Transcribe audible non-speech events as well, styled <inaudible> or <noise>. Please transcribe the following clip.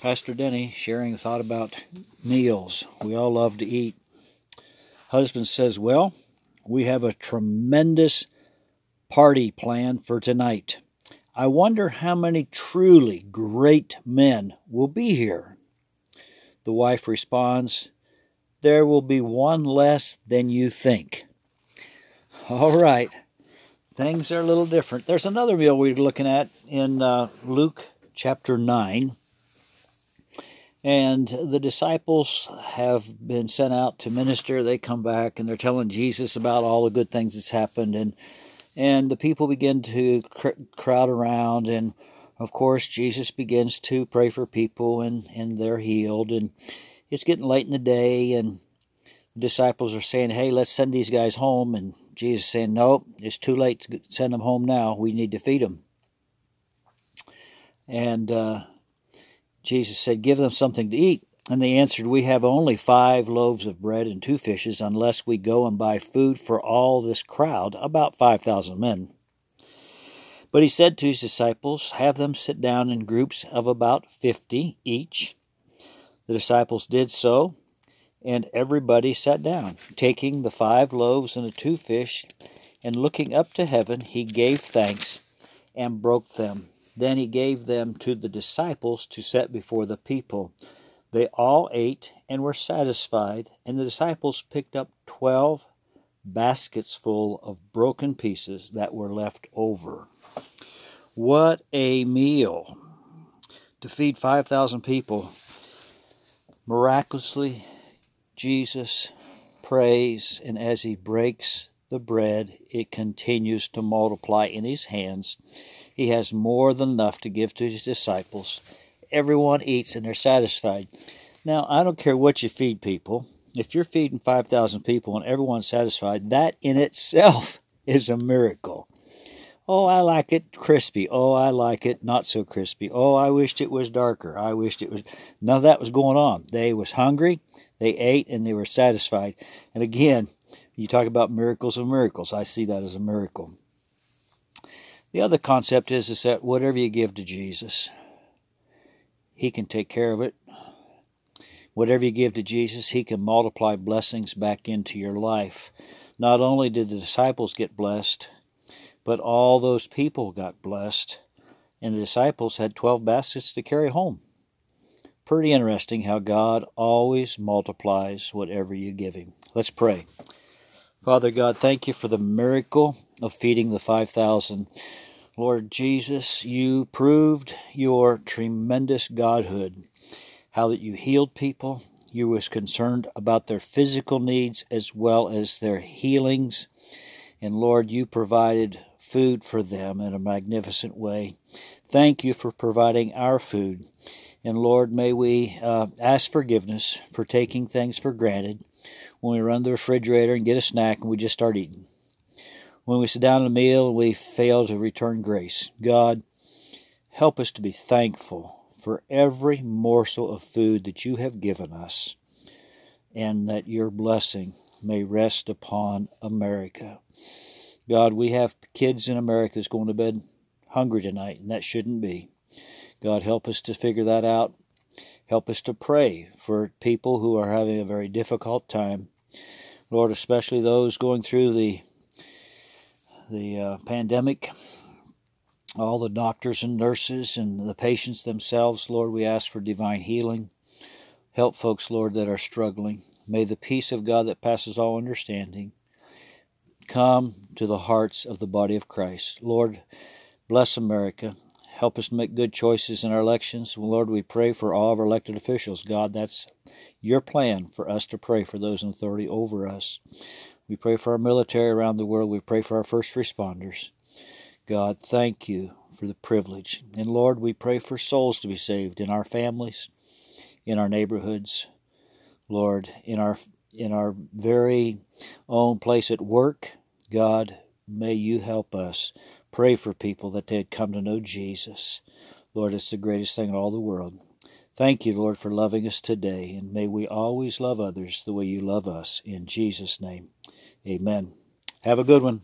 Pastor Denny sharing a thought about meals. We all love to eat. Husband says, Well, we have a tremendous party planned for tonight. I wonder how many truly great men will be here. The wife responds, There will be one less than you think. All right, things are a little different. There's another meal we're looking at in uh, Luke chapter 9. And the disciples have been sent out to minister. They come back and they're telling Jesus about all the good things that's happened. And, and the people begin to cr- crowd around. And of course, Jesus begins to pray for people and, and they're healed. And it's getting late in the day. And the disciples are saying, Hey, let's send these guys home. And Jesus saying, Nope, it's too late to send them home now. We need to feed them. And uh, Jesus said, Give them something to eat. And they answered, We have only five loaves of bread and two fishes, unless we go and buy food for all this crowd, about 5,000 men. But he said to his disciples, Have them sit down in groups of about fifty each. The disciples did so, and everybody sat down. Taking the five loaves and the two fish, and looking up to heaven, he gave thanks and broke them then he gave them to the disciples to set before the people. They all ate and were satisfied, and the disciples picked up twelve baskets full of broken pieces that were left over. What a meal! To feed 5,000 people. Miraculously, Jesus prays, and as he breaks the bread, it continues to multiply in his hands he has more than enough to give to his disciples. Everyone eats and they're satisfied. Now, I don't care what you feed people. If you're feeding 5,000 people and everyone's satisfied, that in itself <laughs> is a miracle. Oh, I like it crispy. Oh, I like it not so crispy. Oh, I wished it was darker. I wished it was. None of that was going on. They was hungry, they ate, and they were satisfied. And again, you talk about miracles of miracles. I see that as a miracle. The other concept is, is that whatever you give to Jesus, He can take care of it. Whatever you give to Jesus, He can multiply blessings back into your life. Not only did the disciples get blessed, but all those people got blessed, and the disciples had 12 baskets to carry home. Pretty interesting how God always multiplies whatever you give Him. Let's pray. Father God, thank you for the miracle of feeding the 5,000. Lord Jesus, you proved your tremendous godhood, how that you healed people. You was concerned about their physical needs as well as their healings. And Lord, you provided food for them in a magnificent way. Thank you for providing our food. And Lord, may we uh, ask forgiveness for taking things for granted when we run to the refrigerator and get a snack and we just start eating. When we sit down at a meal, we fail to return grace. God, help us to be thankful for every morsel of food that you have given us, and that your blessing may rest upon America. God, we have kids in America that's going to bed hungry tonight, and that shouldn't be. God, help us to figure that out Help us to pray for people who are having a very difficult time. Lord, especially those going through the the uh, pandemic, all the doctors and nurses and the patients themselves, Lord, we ask for divine healing. Help folks, Lord, that are struggling. May the peace of God that passes all understanding come to the hearts of the body of Christ. Lord, bless America. Help us to make good choices in our elections. Lord, we pray for all of our elected officials. God, that's your plan for us to pray for those in authority over us. We pray for our military around the world. We pray for our first responders. God, thank you for the privilege. And Lord, we pray for souls to be saved in our families, in our neighborhoods, Lord, in our in our very own place at work. God, may you help us Pray for people that they'd come to know Jesus. Lord, it's the greatest thing in all the world. Thank you, Lord, for loving us today, and may we always love others the way you love us. In Jesus' name, amen. Have a good one.